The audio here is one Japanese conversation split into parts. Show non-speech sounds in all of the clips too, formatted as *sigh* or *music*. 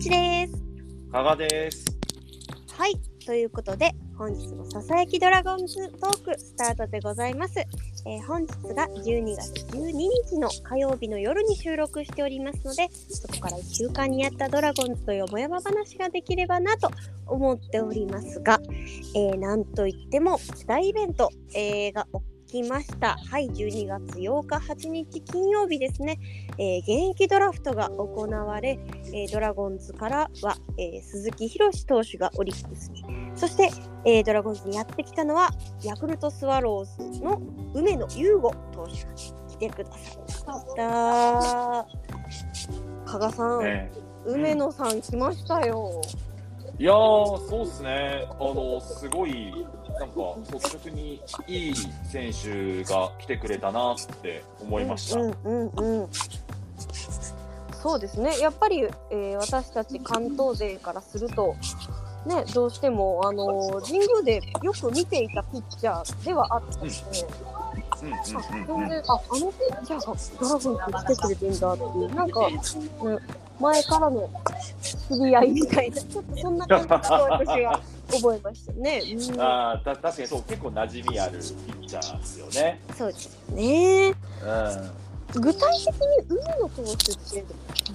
ちです。加賀です。はい、ということで本日もささやきドラゴンズトークスタートでございます。えー本日が12月12日の火曜日の夜に収録しておりますので、そこから1週間にやったドラゴンズというもやま話ができればなと思っておりますが、えーなんといっても大イベント、えーが起きました。はい、12月8日8日金曜日ですね。えー現役ドラフトが行われ、えードラゴンズからは、えー鈴木宏投手がオリックスにそして、えードラゴンズにやってきたのはヤクルトスワローズの梅野雄吾投手が来てくださいました。加賀さん、ね、梅野さん来ましたよ。いやー、そうですね。あの、すごい、なんか、率直にいい選手が来てくれたなって思いました。うんうんうんうん。そうですね。やっぱり、えー私たち関東勢からすると、ね、どうしても、あのー神宮でよく見ていたピッチャーではあったので、うん。あうんうんうん。ああのピッチャーがドラゴンズに来てくれてんだっていうなんか、ね、前からの知り合いみたいなちょっとそんな感じで私は覚えましたね。うんあーた確かにそう、結構馴染みあるピッチャーですよね。そうですよね。うん。具体的に海野投手って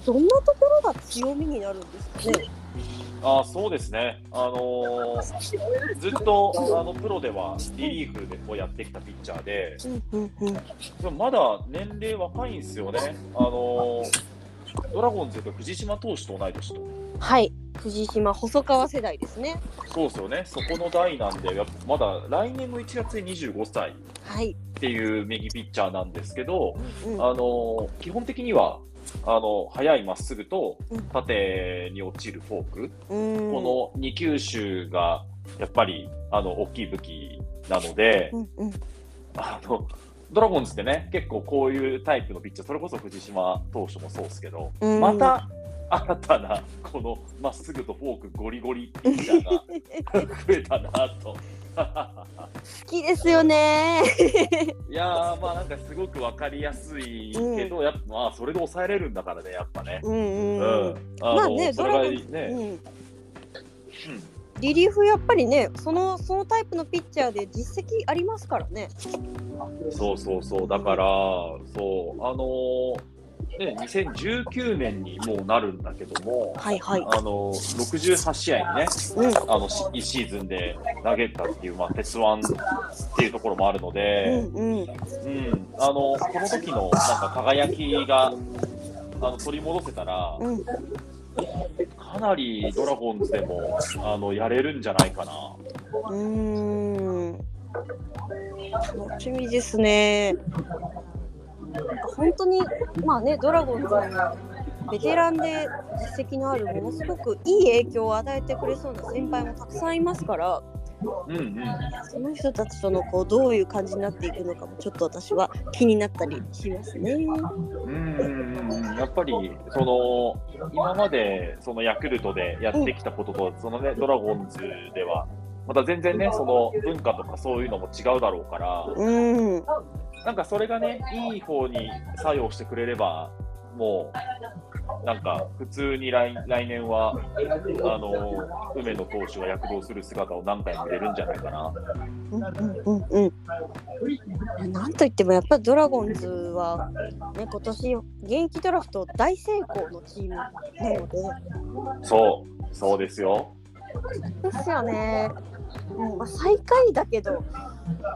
どんなところが強みになるんですかね？あーそうですね。あのーずっとあのプロではリリーフでをやってきたピッチャーで。でもまだ年齢若いんですよね。あのードラゴンズと藤島投手と同い年と。はい、藤島細川世代ですね。そうですよね。そこの代なんで、やっぱまだ来年の1月で25歳っはい。ていう右ピッチャーなんですけど、うんあのー基本的にはあの速いまっすぐとうん縦に落ちるフォーク、うんこの2球種がやっぱりあの大きい武器なので、うんうんあのドラゴンズってね、結構こういうタイプのピッチャー、それこそ藤島投手もそうですけど、うんまた新たなこのまっすぐとフォークゴリゴリピッチャーが *laughs* 増えたなと。好きですよね。いやー、まあなんかすごくわかりやすいけど、やっぱまあそれで抑えれるんだからね、やっぱね。うんうんううん。ん。あまあね、それがうんリリーフやっぱりね、そのそのタイプのピッチャーで実績ありますからね。そうそうそう、だから、そう、あのーね、2019年にもうなるんだけども、はいはい。あの68試合にね、うんあのし1シーズンで投げたっていう、まあ、鉄腕っていうところもあるのうで、んうん。うんあのこの時のなんか輝きがあの取り戻せたら、うん。かなりドラゴンズでもあのやれるんじゃないかな。うーん。楽しみですね。なんか本当に、まあね、ドラゴンズはベテランで実績のあるものすごくいい影響を与えてくれそうな先輩もたくさんいますから、うんうん、その人たちとのこうどういう感じになっていくのかもちょっと私は気になったりしますね。うんうんうんやっぱりその今までそのヤクルトでやってきたことと、そのねドラゴンズではまた全然ねその文化とかそういうのも違うだろうから、うん。なんかそれがねいい方に作用してくれればもうなんか普通に来来年はあの梅野投手が躍動する姿を何回も見れるんじゃないかな。うんうんうんうん。なんといってもやっぱりドラゴンズは、ね、今年現役ドラフト大成功のチームなのでそうそうですよ。ですよね。うん。まあ、最下位だけど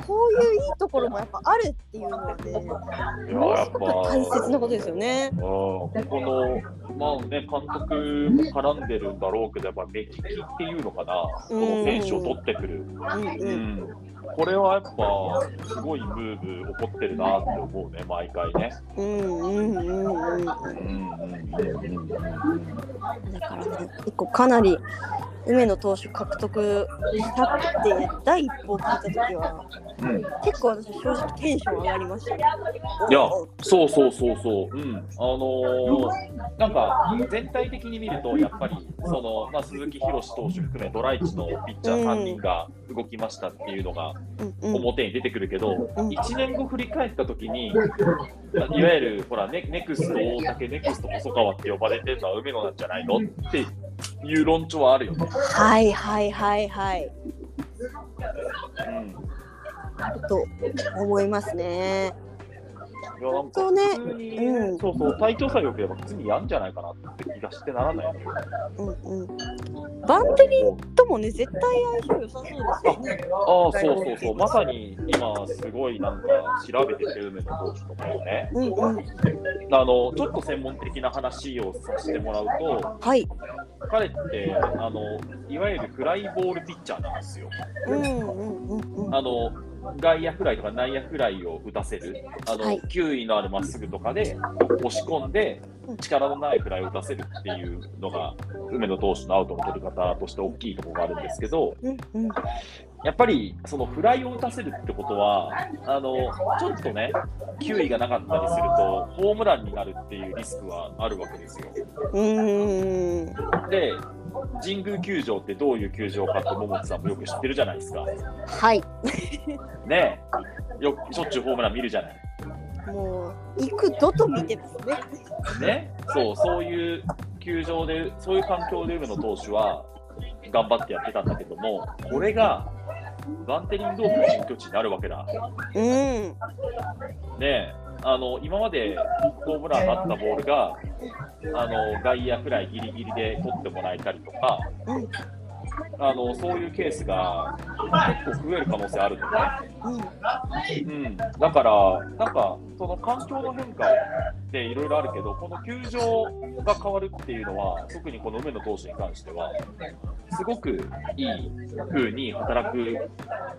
こういういいところもやっぱあるっていうのでいやものすやっぱごく大切なことですよね。うん。ここの、まあね、監督も絡んでるんだろうけど、やっぱ目利きっていうのかな、この選手を取ってくる、うんううんん、これはやっぱ、すごいムーブ起こってるなって思うね、毎回ね。うんうんうんうん。うんうんだからね、一個かなり梅野投手獲得したって第一報を聞いたときは、うん結構私正直テンション上がりました。いや、そうそうそうそう、うん、あのーなんか全体的に見ると、やっぱりその、まあ、鈴木宏投手含め、ドライチのピッチャー3人が動きましたっていうのがうんうん表に出てくるけど、うん1年後振り返ったときに、いわゆるほらネ、ネクスト大竹、ネクスト細川って呼ばれてるのは梅野なんじゃないのっていう論調はあるよね。はいはいはいはい。うんと思いますね。いやなんかそうね普通に、うんそうそう、体調さえ良ければ普通にやんじゃないかなって気がしてならない。うんうん。バンテリンともね、絶対相性良さそうですよね。ああ、そうそうそう、まさに今、すごいなんか調べてて、梅野投手とかをね、うんうん。あのちょっと専門的な話をさせてもらうと、はい。彼ってあの、いわゆるフライボールピッチャーなんですよ。うんうんうんうん。あの外野フライとか内野フライを打たせる、あのはい球威のあるまっすぐとかで押し込んでうん、力のないフライを打たせるっていうのが、梅野投手のアウトの取り方として大きいところがあるんですけど、うんうん。やっぱりそのフライを打たせるってことは、あのちょっとね、球威がなかったりすると、ホームランになるっていうリスクはあるわけですよ。うーん。で、神宮球場ってどういう球場かって、桃地さんもよく知ってるじゃないですか。はい。ねよしょっちゅうホームラン見るじゃない。もう、幾度と見てますね。ね、そう、そういう球場で、そういう環境で梅野投手は頑張ってやってたんだけども、これがバンテリンドームの本拠地になるわけだ。うん。ね、あの今までホームランがあったボールがあの外野フライギリギリで取ってもらえたりとか、うんあのそういうケースが結構増える可能性あるのね。うん。うん、だから、なんか、その環境の変化っていろいろあるけど、この球場が変わるっていうのは、特にこの梅野投手に関しては、すごくいい風に働く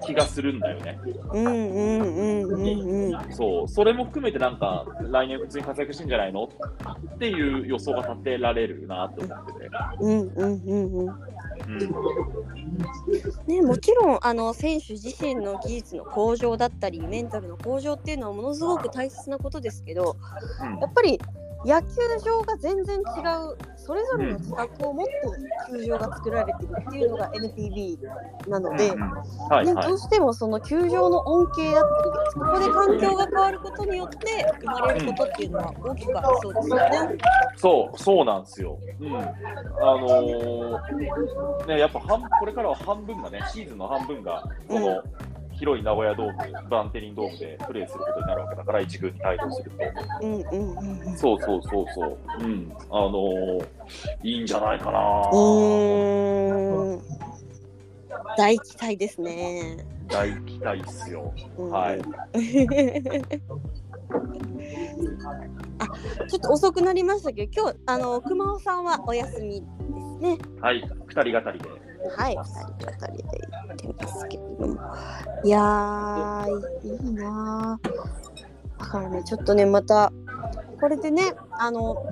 気がするんだよね。うんうんうんうんうん。そう、それも含めてなんか、来年普通に活躍してんじゃないの？っていう予想が立てられるなと思ってて。うんうんうんうん。うん、ね、もちろんあの選手自身の技術の向上だったりメンタルの向上っていうのはものすごく大切なことですけどうん。やっぱり野球場が全然違うそれぞれの自覚を持って球場が作られてるっていうのが NPB なので、どうしてもその球場の恩恵だったりそこで環境が変わることによって生まれることっていうのは大きくありそうですよね。そう、そうなんですよ。うん。あのーね、やっぱ半これからは半分がね、シーズンの半分が、この、広い名古屋ドーム、バンテリンドームでプレーすることになるわけだから、一軍に帯同すると。うんうんうんうん。そうそうそうそう。うん。あのーいいんじゃないかな。大期待ですね。大期待っすよ。うんはい。*laughs* あ、ちょっと遅くなりましたけど、今日あの熊尾さんはお休みですね。はい。二人語りで。はい、二人語りで行ってますけれども。いやー、いいなー。だからね、ちょっとね、また、これでね、あの、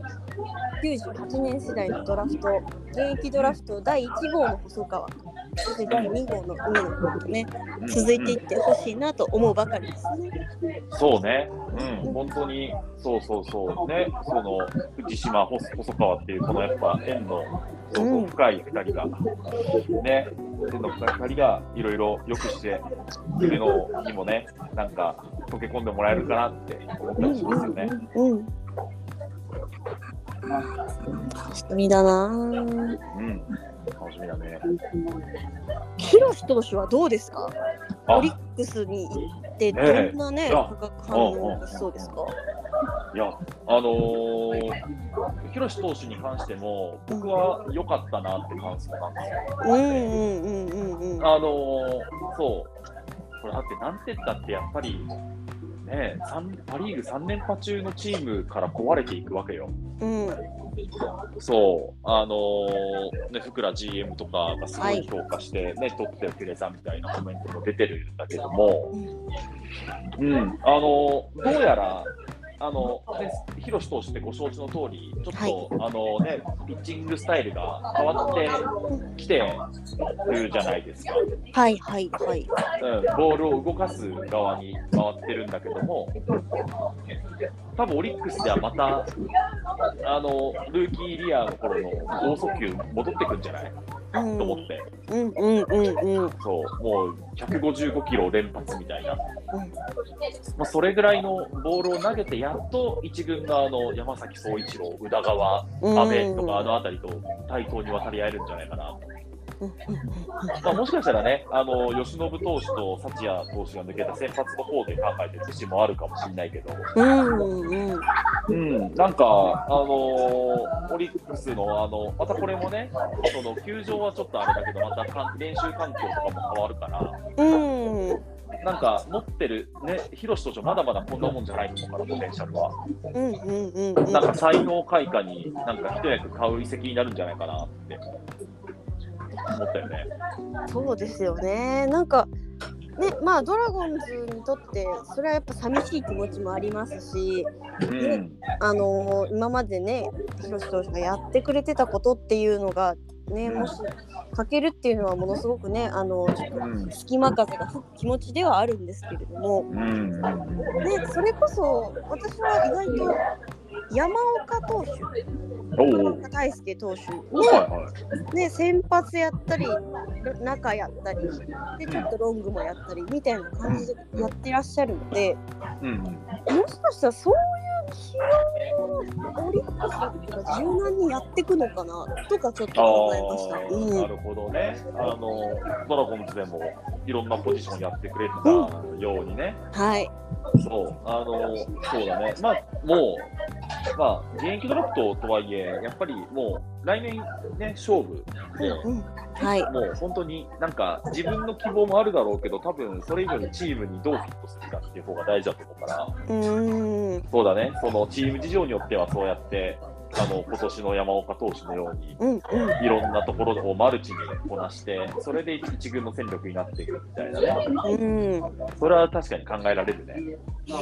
98年世代のドラフト、現役ドラフト第1号の細川、君第2号の梅野君とね、うん続いていってほしいなと思うばかりですね。そうね、うん、本当に、そうそうそう、ね、その藤島、細細川っていう、このやっぱ縁のそうそう深い2人が、ね、縁の深い2人がいろいろよくして、夢のにもね、なんか溶け込んでもらえるかなって思ったりしますよね。うんうん。楽しみだなー。うん、楽しみだね。広志投手はどうですか？あオリックスに行ってどんなね、ええ化学反応しそうですか？いや、あのー、広志投手に関しても、僕は良かったなって感想なんですよ。うんうんうんうんうん。あのーそう、これだって、なんて言ったって、やっぱり、ね、三パ・リーグ3連覇中のチームから壊れていくわけよ。うん。そう、あのーね、福良 GM とかがすごい評価して、ね、取ってくれたみたいなコメントも出てるんだけども、うん、あのーどうやら、あのね、広志投手ってご承知の通り、ちょっと、あのね、ピッチングスタイルが変わってきてるじゃないですか。はいはいはい。うん、ボールを動かす側に回ってるんだけども、多分オリックスではまた、あのルーキーイヤーの頃の剛速球戻ってくんじゃない？うんと思って、うんうんうんうんそうもう155キロを連発みたいな、うん。まあ、それぐらいのボールを投げて、やっと一軍があの山崎総一郎、宇田川、うん阿部とか、あの辺りと対等に渡り合えるんじゃないかな。まあ、もしかしたらね、あの由伸投手と幸也投手が抜けた先発の方で考えてる節もあるかもしれないけど、うんうんうん、なんか、あのオリックスの、あのまたこれもね、その球場はちょっとあれだけど、また練習環境とかも変わるから、うん。なんか持ってる、ね、広志投手、まだまだこんなもんじゃないと思うから、ポテンシャルは。うんうんうんなんか才能開花に、なんか一役買う遺跡になるんじゃないかなって思ったよね。そうですよね。なんかねまあドラゴンズにとってそれはやっぱ寂しい気持ちもありますし、うん、あのー今までね広瀬投手がやってくれてたことっていうのがねもしかけるっていうのはものすごくねあのちょっとうん、隙間風が吹く気持ちではあるんですけれども、うん、ね、それこそ私は意外と山岡投手大輔投手はいはね、先発やったり中やったりでちょっとロングもやったりみたいな感じでやってらっしゃるので、い。うん、もしかしたらそういう起用をオリックスだったら柔軟にやっていくのかなとかちょっとあ考えました。あ、うんなるほどね。あのドラゴンズでもいろんなポジションやってくれてたようにね。はい、そう、あのそうだね。まあもうまあ現役ドラフトとはいえやっぱりもう来年ね勝負で。うん、はい、もう本当になんか自分の希望もあるだろうけど、多分それ以上にチームにどうフィットするかっていう方が大事だと思うから、うーん、そうだね、そのチーム事情によってはそうやって、あの今年の山岡投手のように、うん、うん、いろんなところをマルチにこなして、それで一軍の戦力になっていくみたいなね、うん。それは確かに考えられるね。いや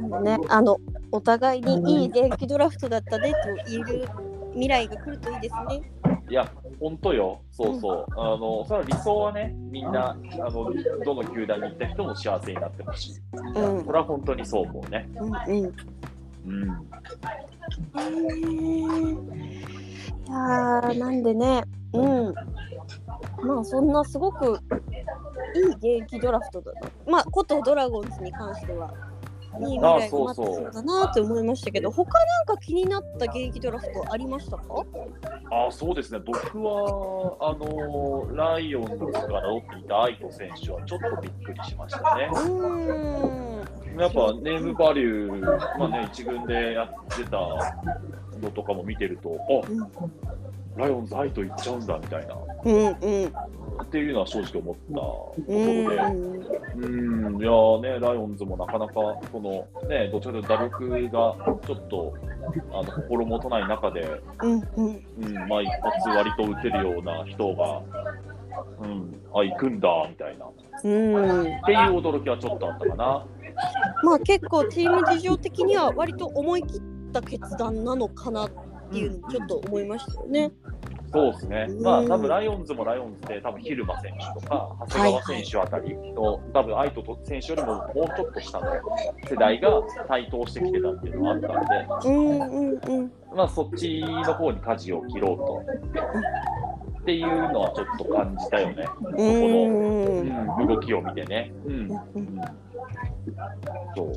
ーね、あのお互いにいい現役ドラフトだったねと言える未来が来るといいですね。いや、本当よ、そうそう、あのそれは理想はね、みんなあの、どの球団に行った人も幸せになってほしい。うん、これは本当にそう思うね。うん、うん。うんいやーなんでね、うん。まあそんなすごくいい現役ドラフトだな。まあことドラゴンズに関しては。いい未来が待ってそうだなって思いましたけど、他なんか気になった現役ドラフトありましたか？あそうですね、僕はあのライオンズからロっていた愛斗選手はちょっとびっくりしましたねう。ーん。やっぱネームバリュー、まあね、一軍でやってたのとかも見てると、あライオンズ愛斗いっちゃうんだみたいな、うんうんっていうのは正直思ったとこうろで。ん。うん、いやーね、ライオンズもなかなか、そのね、どちらかというと打力がちょっとあの心もとない中で、うんうん。うん、まあ一発割と打てるような人が、うん、あ、行くんだみたいな、っうん。ていう驚きはちょっとあったかな。まあ結構チーム事情的には割と思い切った決断なのかなっていうのをちょっと思いましたよね。そうですね、うんまあ多分ライオンズもライオンズで、多分蛭間選手とか、長谷川選手あたりの、多分愛斗選手よりももうちょっと下の世代が台頭してきてたっていうのがあったので、うんうんうん。まあ、そっちの方に舵を切ろうと。っていうのはちょっと感じたよね、うこの、んうん、動きを見てね。うん、うん、そう。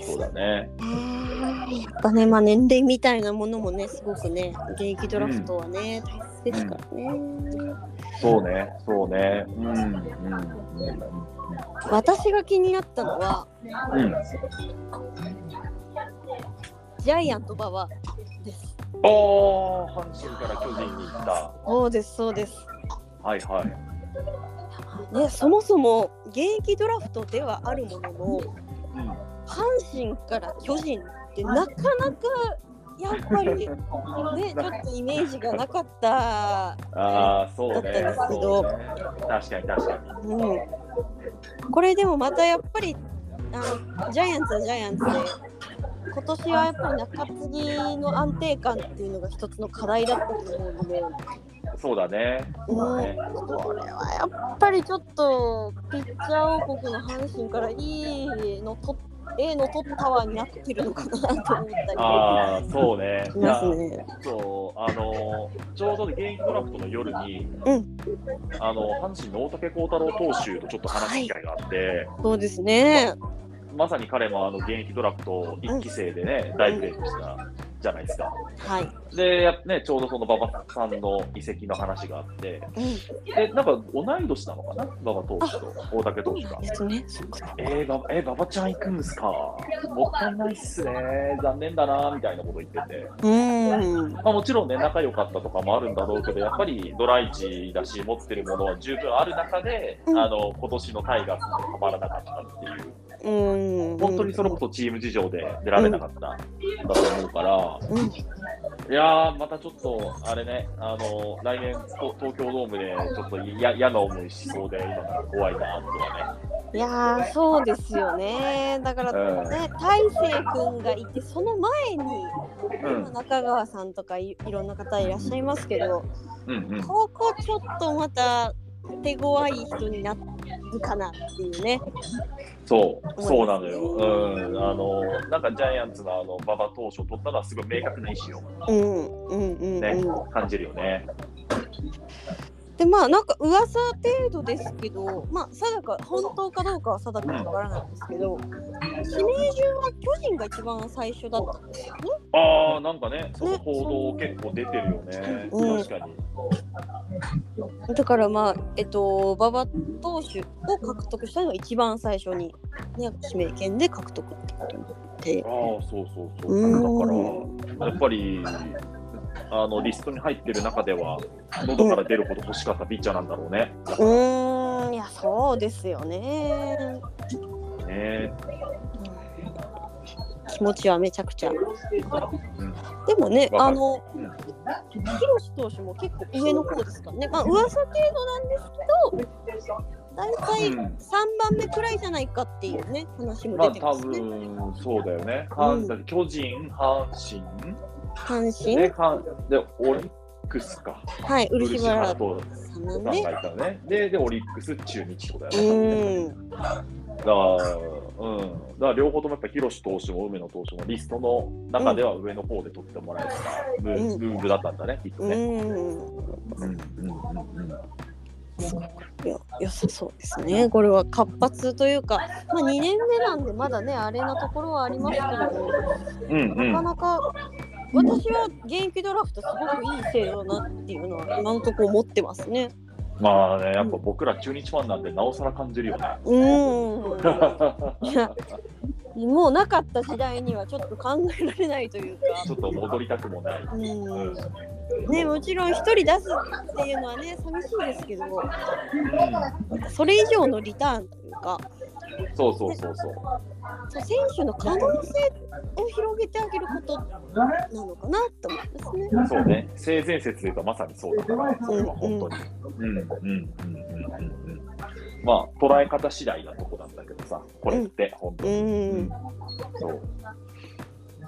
そうだね。やっぱね、まあ、年齢みたいなものもね、すごくね、現役ドラフトはね、大切ですからね。そうね、そうね。うん、うん、うん。私が気になったのは、うん。ジャイアント馬場です。おー、阪神から巨人に行った。そうです、そうです。はいはい。ね、そもそも現役ドラフトではあるものの、うん、阪神から巨人ってなかなかやっぱりね、ちょっとイメージがなかった。ああ、そうね。だったんですけどね確かに確かに。うん、これでもまたやっぱりあのジャイアンツはジャイアンツで今年はやっぱり中継ぎの安定感っていうのが一つの課題だったと思うので、そうだね。これはやっぱりちょっとピッチャー王国の阪神からいいの取っ A の取ったわになってるのかなと思ったりああ、そうね。しますね。そう、あのちょうど現役ドラフトの夜に、うんあの阪神の大竹幸太郎投手とちょっと話す機会があって、そうですね。まさに彼もあの現役ドラフト1期生でね、大ブレイクしたじゃないですか。はい。で、ね、ちょうどその馬場さんの移籍の話があって、うん。で、なんか同い年なのかな、馬場投手と大竹投手が。ですね。えー、ばえー、馬場ちゃん行くんすか、もったいないっすね、残念だなみたいなこと言ってて、うん。まあ、もちろんね、仲良かったとかもあるんだろうけど、やっぱりドライチだし、持ってるものは十分ある中で、うんあの今年のタイガースにはまらなかったっていう、うん。本当にそれこそチーム事情で出られなかったんだと思うから、うん。いやー、またちょっと、あれね、あの来年と、東京ドームでちょっとや嫌な思いしそうで、今から怖いなとはね。いやーそうですよね。だからうんね、大勢君がいて、その前に、うん中川さんとかいいろんな方いらっしゃいますけど、うんうんここちょっとまた手強い人になるかなっていうね。そう、そうなのよ。うん、あの、なんかジャイアンツのあの馬場投手を取ったのはすごい明確な意思をうんうんうんね、うん。感じるよね。でまあなんか噂程度ですけど、まあ定か本当かどうかは定かわからないんですけど、指名順は巨人が一番最初だったんですよね。ああ、なんかね、その報道結構出てるよね。うん確かに。だからまあえっと馬場投手を獲得したのが一番最初にね指名権で獲得ってことになってあ。あ、そうそうそう。うんだから、やっぱり、あのリストに入ってる中では、喉から出るほど欲しかったピッチャーなんだろうね。うーんいやそうですよね。ね気持ちはめちゃくちゃ。んでもね、あのうん、広志投手も結構上の方ですからね。まあ噂程度なんですけど、大体うん3番目くらいじゃないかっていうね、話もまあ多出てますね。分そうだよね。うん巨人、阪神、阪神、で、阪でオリックスか。はい、漆原とさんなんで。ね。で、で、オリックス、中日ってことだうよね。ん、だから、うん。だから両方ともやっぱ広志投手も梅野投手もリストの中では上の方で取ってもらえたムー,、うんムーブだったんだね、きっとうね。ん、うんうんうんうんいや、良さそうですね。これは活発というか、まあ2年目なんでまだね、あれなところはありますけど、うんうんなかなか私は現役ドラフトすごくいい制度だなっていうのは今のところ思ってますね。まあね、やっぱ僕ら中日ファンなんでなおさら感じるよね。うーん。いや、*laughs* もうなかった時代にはちょっと考えられないというか。ちょっと戻りたくもない。うん。ね、もちろん一人出すっていうのはね、寂しいですけど、うん、それ以上のリターンというか、そうそうそうそう。そう選手の可能性を広げてあげることなのかなと思いますね。そうね、性善説で言うとまさにそうだから、それは本当に。うんうんうんうんうんうん。まあ、捉え方次第なとこなんだけどさ、これって、本当うに。ん。そう。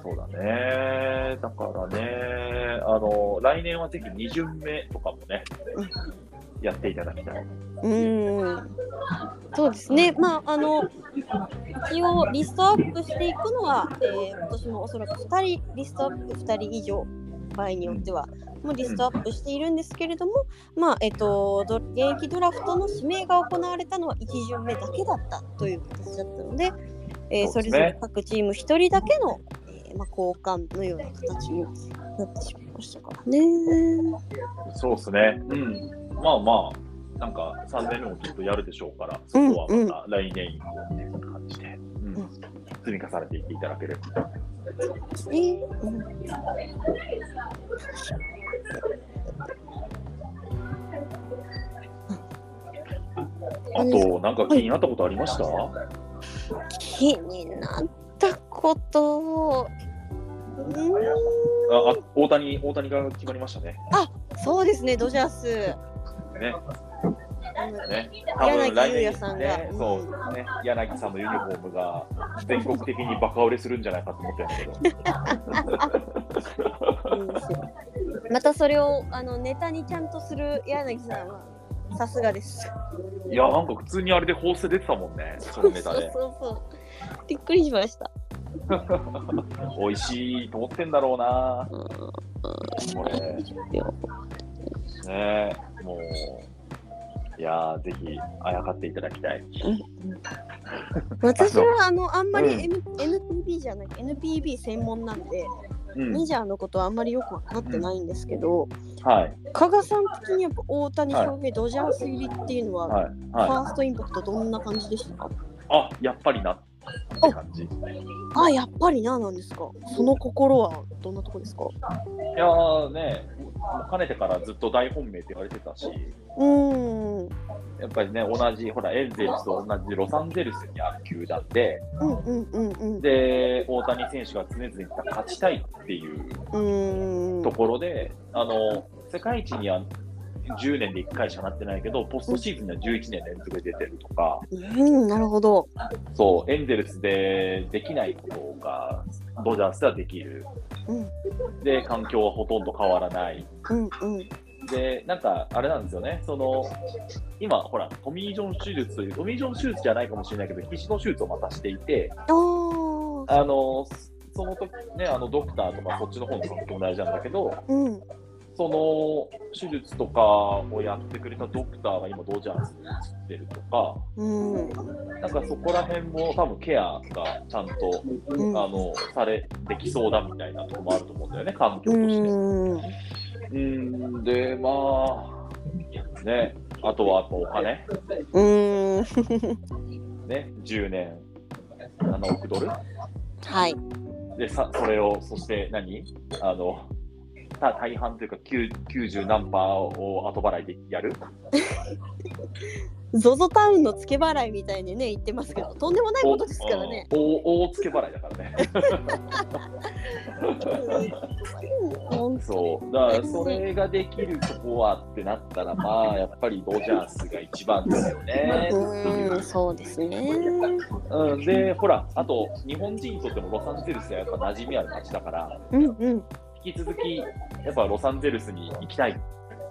そうだね。だからね、あの、来年はぜひ2巡目とかもね、やっていただきたい。うん。そうですね。まあ、あの、一応リストアップしていくのは、えー今年もおそらく2人、リストアップ2人以上、場合によっては、もうリストアップしているんですけれども、まあ、えっと、ド現役ドラフトの指名が行われたのは1巡目だけだったという形だったので、えーそれぞれ各チーム1人だけの、えーまあ、交換のような形になってしまいましたからね。そうですね。うん。まあまあ、なんか3年目もきっとやるでしょうから、そこはまた来年以降っていう感じで、うん。うん。積み重ねていっていただければ。ねうん。あと、なんか気になったことありました、気になったこと、ああ大谷、大谷が決まりましたね。そうですね、ドジャース。ね。ね。柳優也さんがね、うんそうね、柳さんのユニフォームが全国的にバカ売れするんじゃないかと思ってるんだけど。またそれをあのネタにちゃんとする柳さんはさすがです。いや、なんか普通にあれで放送出てたもんね、そのネタで。そうそうそうびっくりしました。*laughs* 美味しいと思ってんだろうな、うんこれ。いやね。え、もう、いやー、ぜひ、あやかっていただきたい。私はあのあんまり、うん。NPB じゃない NPB 専門なんで、うん。メジャーのことはあんまりよく分かってないんですけど、はい、加賀さん的にやっぱ大谷翔平、ドジャース入りっていうのは、はい、フはい。ァーストインパクトどんな感じでした？かあ、やっぱりなって感じ。いあやっぱりななんですか？その心はどんなとこですか？やーね、かねてからずっと大本命って言われてたし、うーんやっぱりね、同じ、ほら、エンゼルスと同じロサンゼルスにある球団で、うんうんうんうん。で、大谷選手が常々勝ちたいっていうところで、あの世界一には10年で1回しかなってないけど、ポストシーズンには11年連続で出てるとか、うんなるほど。そう、エンゼルスでできないことがドジャースではできる。うん。で、環境はほとんど変わらない。うんうん。で、なんか、あれなんですよね、その、今、ほら、トミー・ジョン手術という、トミー・ジョン手術じゃないかもしれないけど、肘の手術をまたしていて、あの、その時ね、あの、ドクターとかそっちの方の環境も大事なんだけど、うんその手術とかをやってくれたドクターが今、ドジャースに移ってるとか、うんなんかそこら辺も多分ケアがちゃんと、うん。あのされできそうだみたいなところもあると思うんだよね、環境うとして。ん。うん、で、まあ、ね、あとはお金、うん。ね、10年、7億ドル。はい。で、さそれを、そして何？あの、た大半というか9 90何パーを後払いでやる？ZOZO タウンの付け払いみたいにね言ってますけどとんでもないことですからね。お大大付け払いだからね。うんそう。だから、それができるとこはってなったら、まあ、やっぱりドジャースが一番ですよね。うんそうですね。うん、で、ほら、あと、日本人にとってもロサンゼルスはやっぱ馴染みある街だから、うんうん引き続き、やっぱロサンゼルスに行きたい、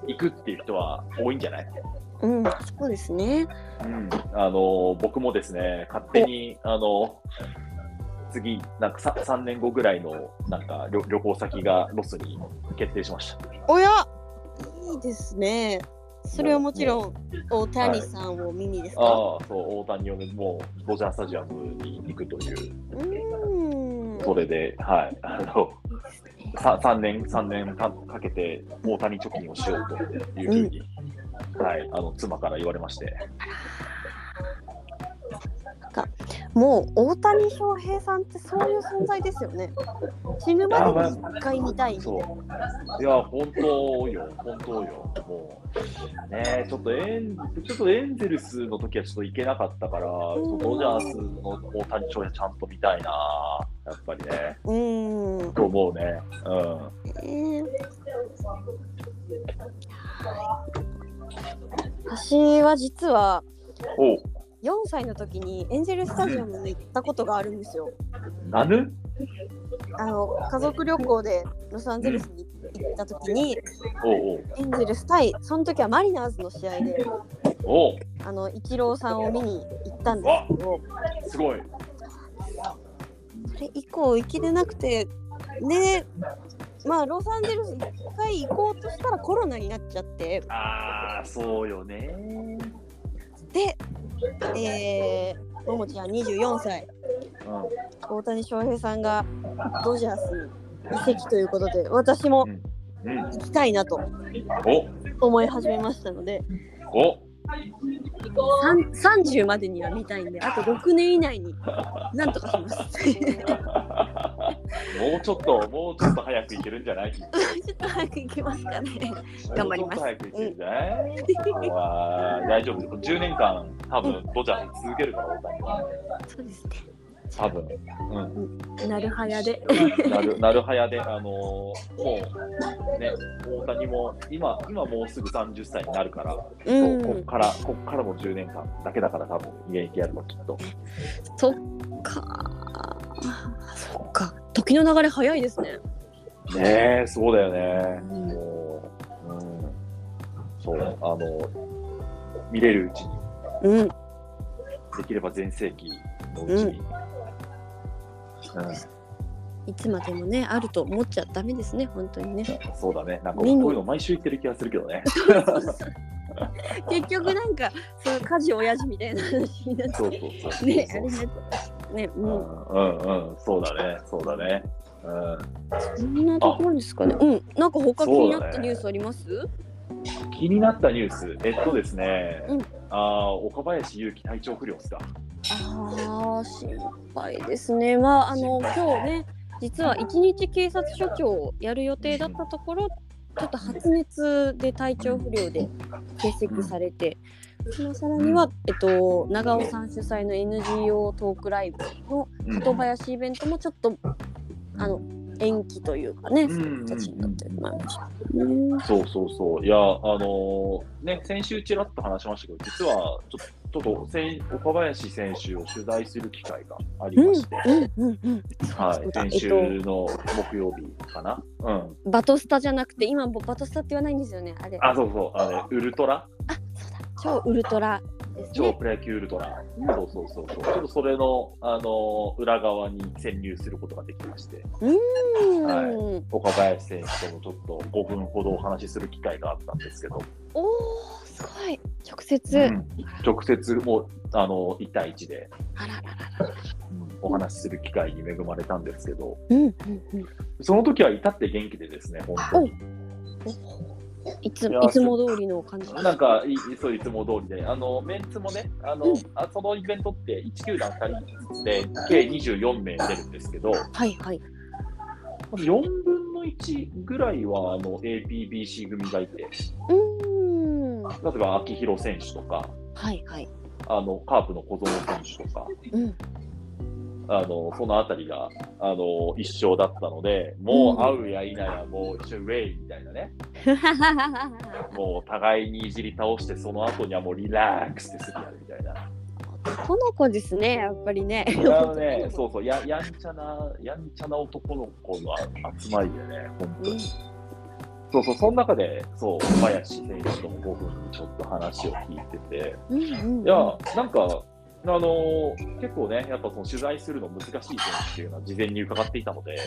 行くっていう人は多いんじゃない？うんそうですね。うん、あの僕もですね、勝手に、あの次、なんか 3, 3年後ぐらいのなんか旅旅行先がロスに決定しました。おやいいですね。それはもちろん大谷さんを見にですか？ああ、そう、大谷をね、もうドジャースタジアムに行くという、うん。それで、はい、あのさ3年、三年かかけて大谷貯金をしようというふうに、はい、あの妻から言われまして、もう大谷翔平さんってそういう存在ですよね。死ぬまでに一回見たいみたいな。そう。いや、本当よ、本当よ。もう、ねちょっとエン、ちょっとエンゼルスの時はちょっと行けなかったから、うんドジャースの大谷翔平ちゃんと見たいな、やっぱりね、うん。と思うね。うん。えー私は実はお4歳の時にエンゼルスタジアムに行ったことがあるんですよ。なぬあの家族旅行でロサンゼルスに行った時にエンゼルス対その時はマリナーズの試合であのイチローさんを見に行ったんですけどすごい。それ以降行きれなくてでまあロサンゼルス一回行こうとしたらコロナになっちゃってああ、そうよね。えー、ももちゃん24歳う大谷翔平さんがドジャースに移籍ということで私も。行きたいなと思い始めましたので30までには見たいんであと6年以内になんとかしますもうちょっと、もうちょっと早く行けるんじゃない？ちょっと早く行きますかね。頑張ります。もうちょっと早く行けるんじゃない、あー大丈夫。10年間、多分ドジャース続けるから、大谷は。そうですね。多分。うん。なるはやでなる、なるはやで、あのーもう、ね、大谷も、今、今もうすぐ30歳になるから、うそうこっから、こっからも10年間だけだから、多分現役やるの、きっと。そっかそっか時の流れ早いですね。ねえ、そうだよね。うん。もう、うん。そう、あの、見れるうちに、うん。できれば全盛期のうちに、いつまでもねあると思っちゃダメですね本当にね。そうだね。なんかこういうの毎週言ってる気がするけどね。*laughs* 結局なんかそう家事親父みたいな話になって。そうそうそう。そう。ねあれになっちゃったねうう。んんうん。うん、そうだね、そうだね。うん、そんなところですかね。うん。なんか他気になったニュースあります？気になったニュース、えっとですね、うん。あー岡林勇希体調不良ですか。ああ心配ですね。まああの今日ね実は一日警察署長をやる予定だったところちょっと発熱で体調不良で欠席されて、そのさらには、えっと、長尾さん主催の NGO トークライブのうん。里林イベントもちょっとあの延期というかね、うん。そういう形になってしまいましたね。そうそうそう、いや、あのーね、先週ちらっと話しましたけど、実はちょちょっと岡林選手を取材する機会がありうんまして、先週の木曜日かな？うん。バトスタじゃなくて今もバトスタって言わないんですよねあれ。あ、そうそう、あれ、ウルトラ？超ウルトラですね。超プロ野球ウルトラ、そうそうそうそう、ちょっとそれの、あの裏側に潜入することができまして、うん、は岡林選手ともちょっと5分ほどお話しする機会があったんですけど、おおすごい。直接、うん。直接もうあの1対1で、あらららお話しする機会に恵まれたんですけど、うん。うん。うん。その時は至って元気でですね、本当に。いついつも通りの感じ。なんかい、そういつも通りで、あのメンツもね、あの、うんあそのイベントって1球団2人で、計24名出るんですけど、はいはい。4分の1ぐらいはあの APBC 組がいて、うーん。例えば秋広選手とか、はいはい。あのカープの小園選手とか、うん。あのそのあたりがあの一緒だったので、もう会うや否や、もう一緒にウェイみたいなね、*laughs* もう互いにいじり倒して、その後にはもうリラックスですぐやるみたいな。この子ですねやっぱりね。あのね、*laughs* そうそうや、やんちゃな、やんちゃな男の子の集まりでね、本当に。そうそう、その中で、そう、小林選手とも5分ちょっと話を聞いてて、うんうんうん。いや、なんか、あのー結構ね、やっぱその取材するの難しい選手っていうのは事前に伺っていたので、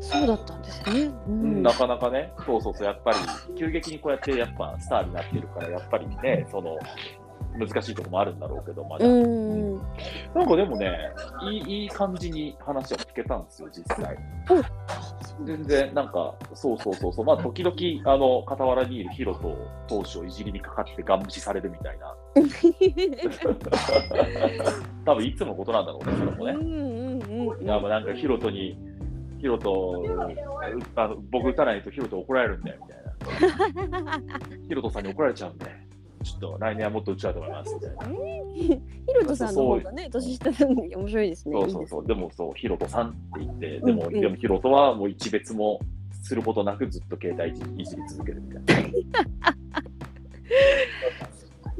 そうだったんですね。ううんん。なかなかね、そうそうそう、やっぱり急激にこうやってやっぱスターになってるから、やっぱりね、その難しいところもあるんだろうけど、まだ。うん。なんかでもねいい、いい感じに話は聞けたんですよ、実際。全然、なんか、そうそうそうそう、まあ、時々、あの、傍らにいるヒロト投手をいじりにかかってガン無視されるみたいな、*laughs* 多分いつものことなんだろうね、それもね。うなんかヒロトに、ヒロト、あの僕打たないとヒロト怒られるんだよ、みたいな。*laughs* ヒロトさんに怒られちゃうんで、ちょっと来年はもっと打ちたいと思います、みたいな。ヒロトさんの方がね年下なのに面白いですね。そうそうそう、でもそう、ヒロトさんって言って、うんでも、うんでもヒロトはもう一別もすることなくずっと携帯いじり続けるみたいな。*laughs*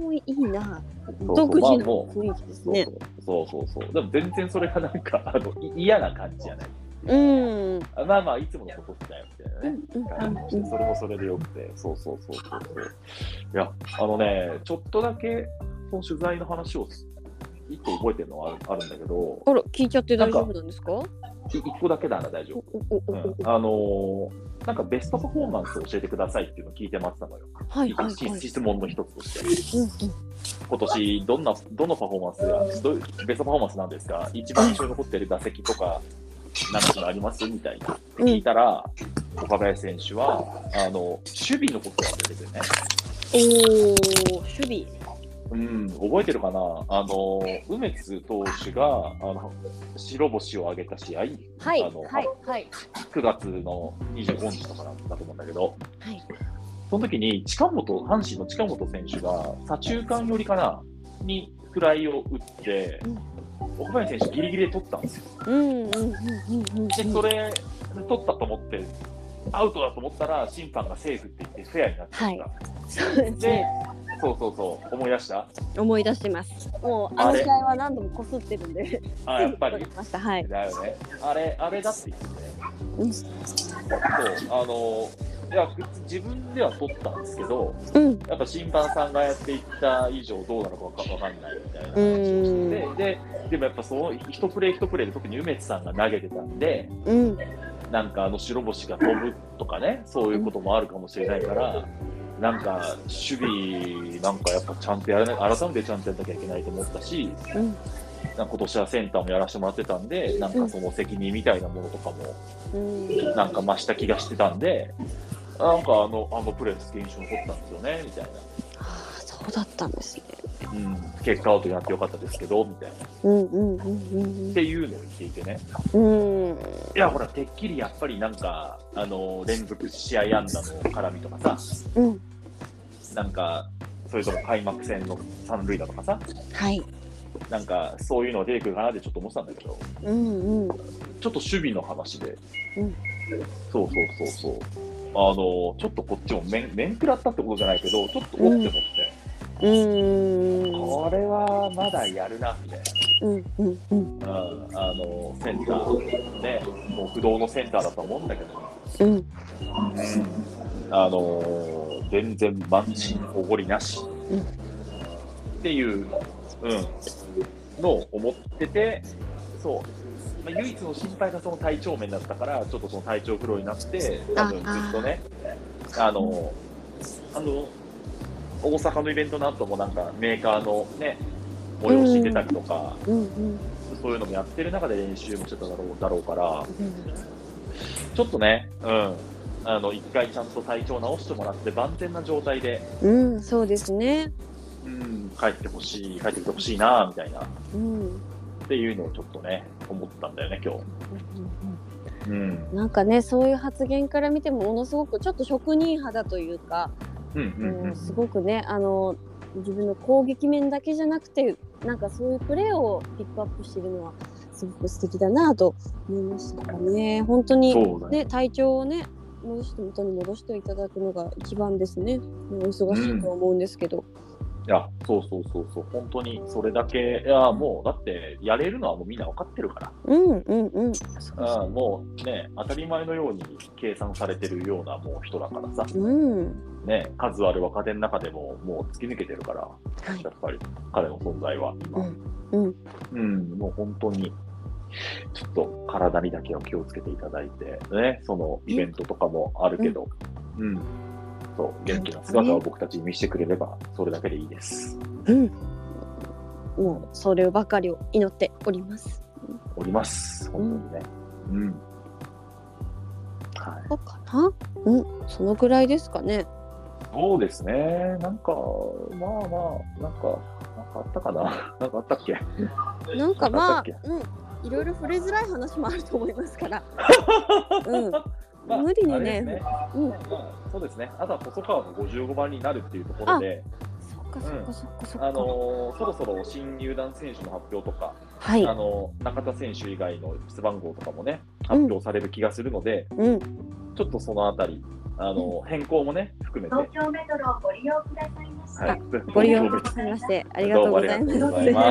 もういいな。独自の雰囲気ですそうね。そうそうそう。でも全然それがなんかあのい嫌な感じじゃない。うん。あまあまあ、いつものことだよみたいなね。うんうん感じでそれもそれでよくて、そうそうそうそうそう。いや、あのね、ちょっとだけその取材の話を一個覚えてるのはあるあるんだけど、あら聞いちゃって大丈夫なんですか？い一個だけなら大丈夫。うん、あのーなんかベストパフォーマンスを教えてくださいっていうのを聞いてもらってたのよ。はいはいはい。質問の一つとして。うんうん今年どんな、どのパフォーマンスが、ベストパフォーマンスなんですか？一番印象に残ってる打席とか、なんかあります？みたいな。うん聞いたら、岡林選手は、あの、守備のことが出ててね。おお守備。うん、覚えてるかな？あの、梅津投手が、あの、白星を挙げた試合、はいあのはいはい9月の25日とかだったと思うんだけど、はい。その時に近本、阪神の近本選手が左中間寄りかな？にフライを打って、岡林選手、ギリギリで取ったんですよ。うんうんうんうんうん。で、それ、取ったと思って、アウトだと思ったら、審判がセーフって言って、フェアになってた。はいそうそうそう、思い出した？思い出してます。もうあの試合は何度もこすってるんで。あ、やっぱり？*laughs* ました。はい。だよね。あれ、あれだって言ってて、うんそう、あの、いや自分では取ったんですけど、うんやっぱ審判さんがやっていった以上どうなのかわかんないみたいな話をうんしてて、ででもやっぱその一プレー一プレーで特に梅津さんが投げてたんで、うんなんかあの白星が飛ぶとかね、そういうこともあるかもしれないから、なんか守備なんかやっぱちゃんとやらない、改めてちゃんとやんなきゃいけないと思ったし、うん。なんか今年はセンターもやらせてもらってたんで、なんかその責任みたいなものとかもうん。なんか増した気がしてたんで、なんかあのあのプレース印象に残ったんですよねみたいな、ああそうだったんですね。うん、結果アウトになってよかったですけどみたいな、っうんうんうんうん。ていうのを言っていてね、うん。いやほら、てっきりやっぱりなんか、あの連続試合安打の絡みとかさ、うんなんか、それとも開幕戦の三塁打とかさ、はい。なんかそういうのが出てくるかなってちょっと思ってたんだけど、うんうん。ちょっと守備の話で、うん。そうそうそうそう、あのちょっとこっちも面面食らったってことじゃないけど、ちょっとおって思って、うん。これはまだやるなみたいうんうんうん。な、うん、あのセンター、ね、もう不動のセンターだと思うんだけど、うんあの全然満身おごりなし、うんっていう、うん、のを思ってて、そう、まあ、唯一の心配がその体調面だったから、ちょっとその体調不良になって、多分ずあっとね、あの、あの、大阪のイベントの後もなんかメーカーのね、催し出たりとか、うんうん。そういうのもやってる中で練習もしてただろうだろうから、うん。ちょっとね、うん、あの、一回ちゃんと体調直してもらって、万全な状態で、うんそうですねうん、帰ってほしい、帰ってきてほしいな、みたいな、っうんていうのをちょっとね、思ったんだよね、今日。うん。なんかねそういう発言から見てもものすごくちょっと職人肌というか、うんうんうんうん、すごくねあの自分の攻撃面だけじゃなくてなんかそういうプレーをピックアップしてるのはすごく素敵だなと思いましたね本当にね。ね体調をね戻して元に戻していただくのが一番ですね。お忙しいとは思うんですけど、いや、そうそうそうそう、本当にそれだけ、いや、もう、だって、やれるのはもうみんな分かってるから。うんうんうん。そうそうん、もうね、当たり前のように計算されてるようなもう人だからさ、ううん。ね、数ある若手の中でももう突き抜けてるから、はい。やっぱり彼の存在は今、うん。うん、もう本当に、ちょっと体にだけは気をつけていただいて、ね、そのイベントとかもあるけど、うん、そう、元気な姿を僕たちに見せてくれれば、それだけでいいです。うん。もうそればかりを祈っております。おります、本当にね。うん。はい。そうかな？うん。そのぐらいですかね。そうですね。なんか、まあまあ、なんか、なんかあったかな？*laughs* なんかあったっけ？なんかまあうんいろいろ触れづらい話もあると思いますから。うん。*laughs* まあ無理にね。ね。うん。まあ、そうですね。あとは細川も55番になるっていうところで、そっかそっかそっかそっか、あのーそろそろ新入団選手の発表とか、はい。あのー中田選手以外の背番号とかもね、発表される気がするので、うん。ちょっとそのあたり、あのー変更もね、含めて、東京メトロをご利用くださいませ。はい、ご利用くださいましてありがとうございます。どうもありが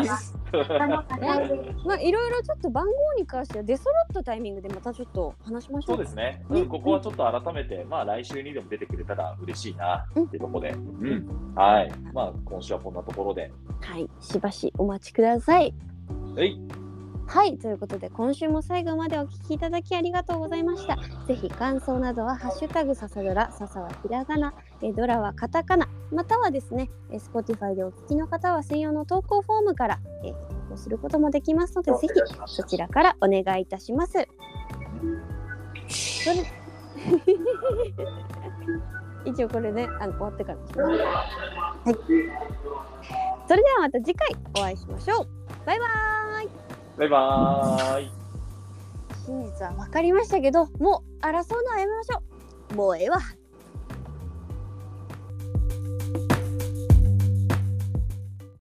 とうございま *laughs* あいろいろちょっと番号に関しては出揃ったタイミングでまたちょっと話しましょそううですね、ね。うん、ここはちょっと改めて、まあ来週にでも出てくれたら嬉しいなっていうところで、うん、はい、まあ今週はこんなところで、はい。しばしお待ちください。はい、はいということで今週も最後までお聞きいただきありがとうございました。ぜひ感想などはハッシュタグささドラささはひらがなえドラはカタカナまたはですね Spotify でお聞きの方は専用の投稿フォームからえ投稿することもできますのでぜひそちらからお願いいたします。それ *laughs* 一応これねあの終わってからですはい。それではまた次回お会いしましょう。バイバーイ。バイバーイ。真実は分かりましたけどもう争うのはやめましょうもうええわ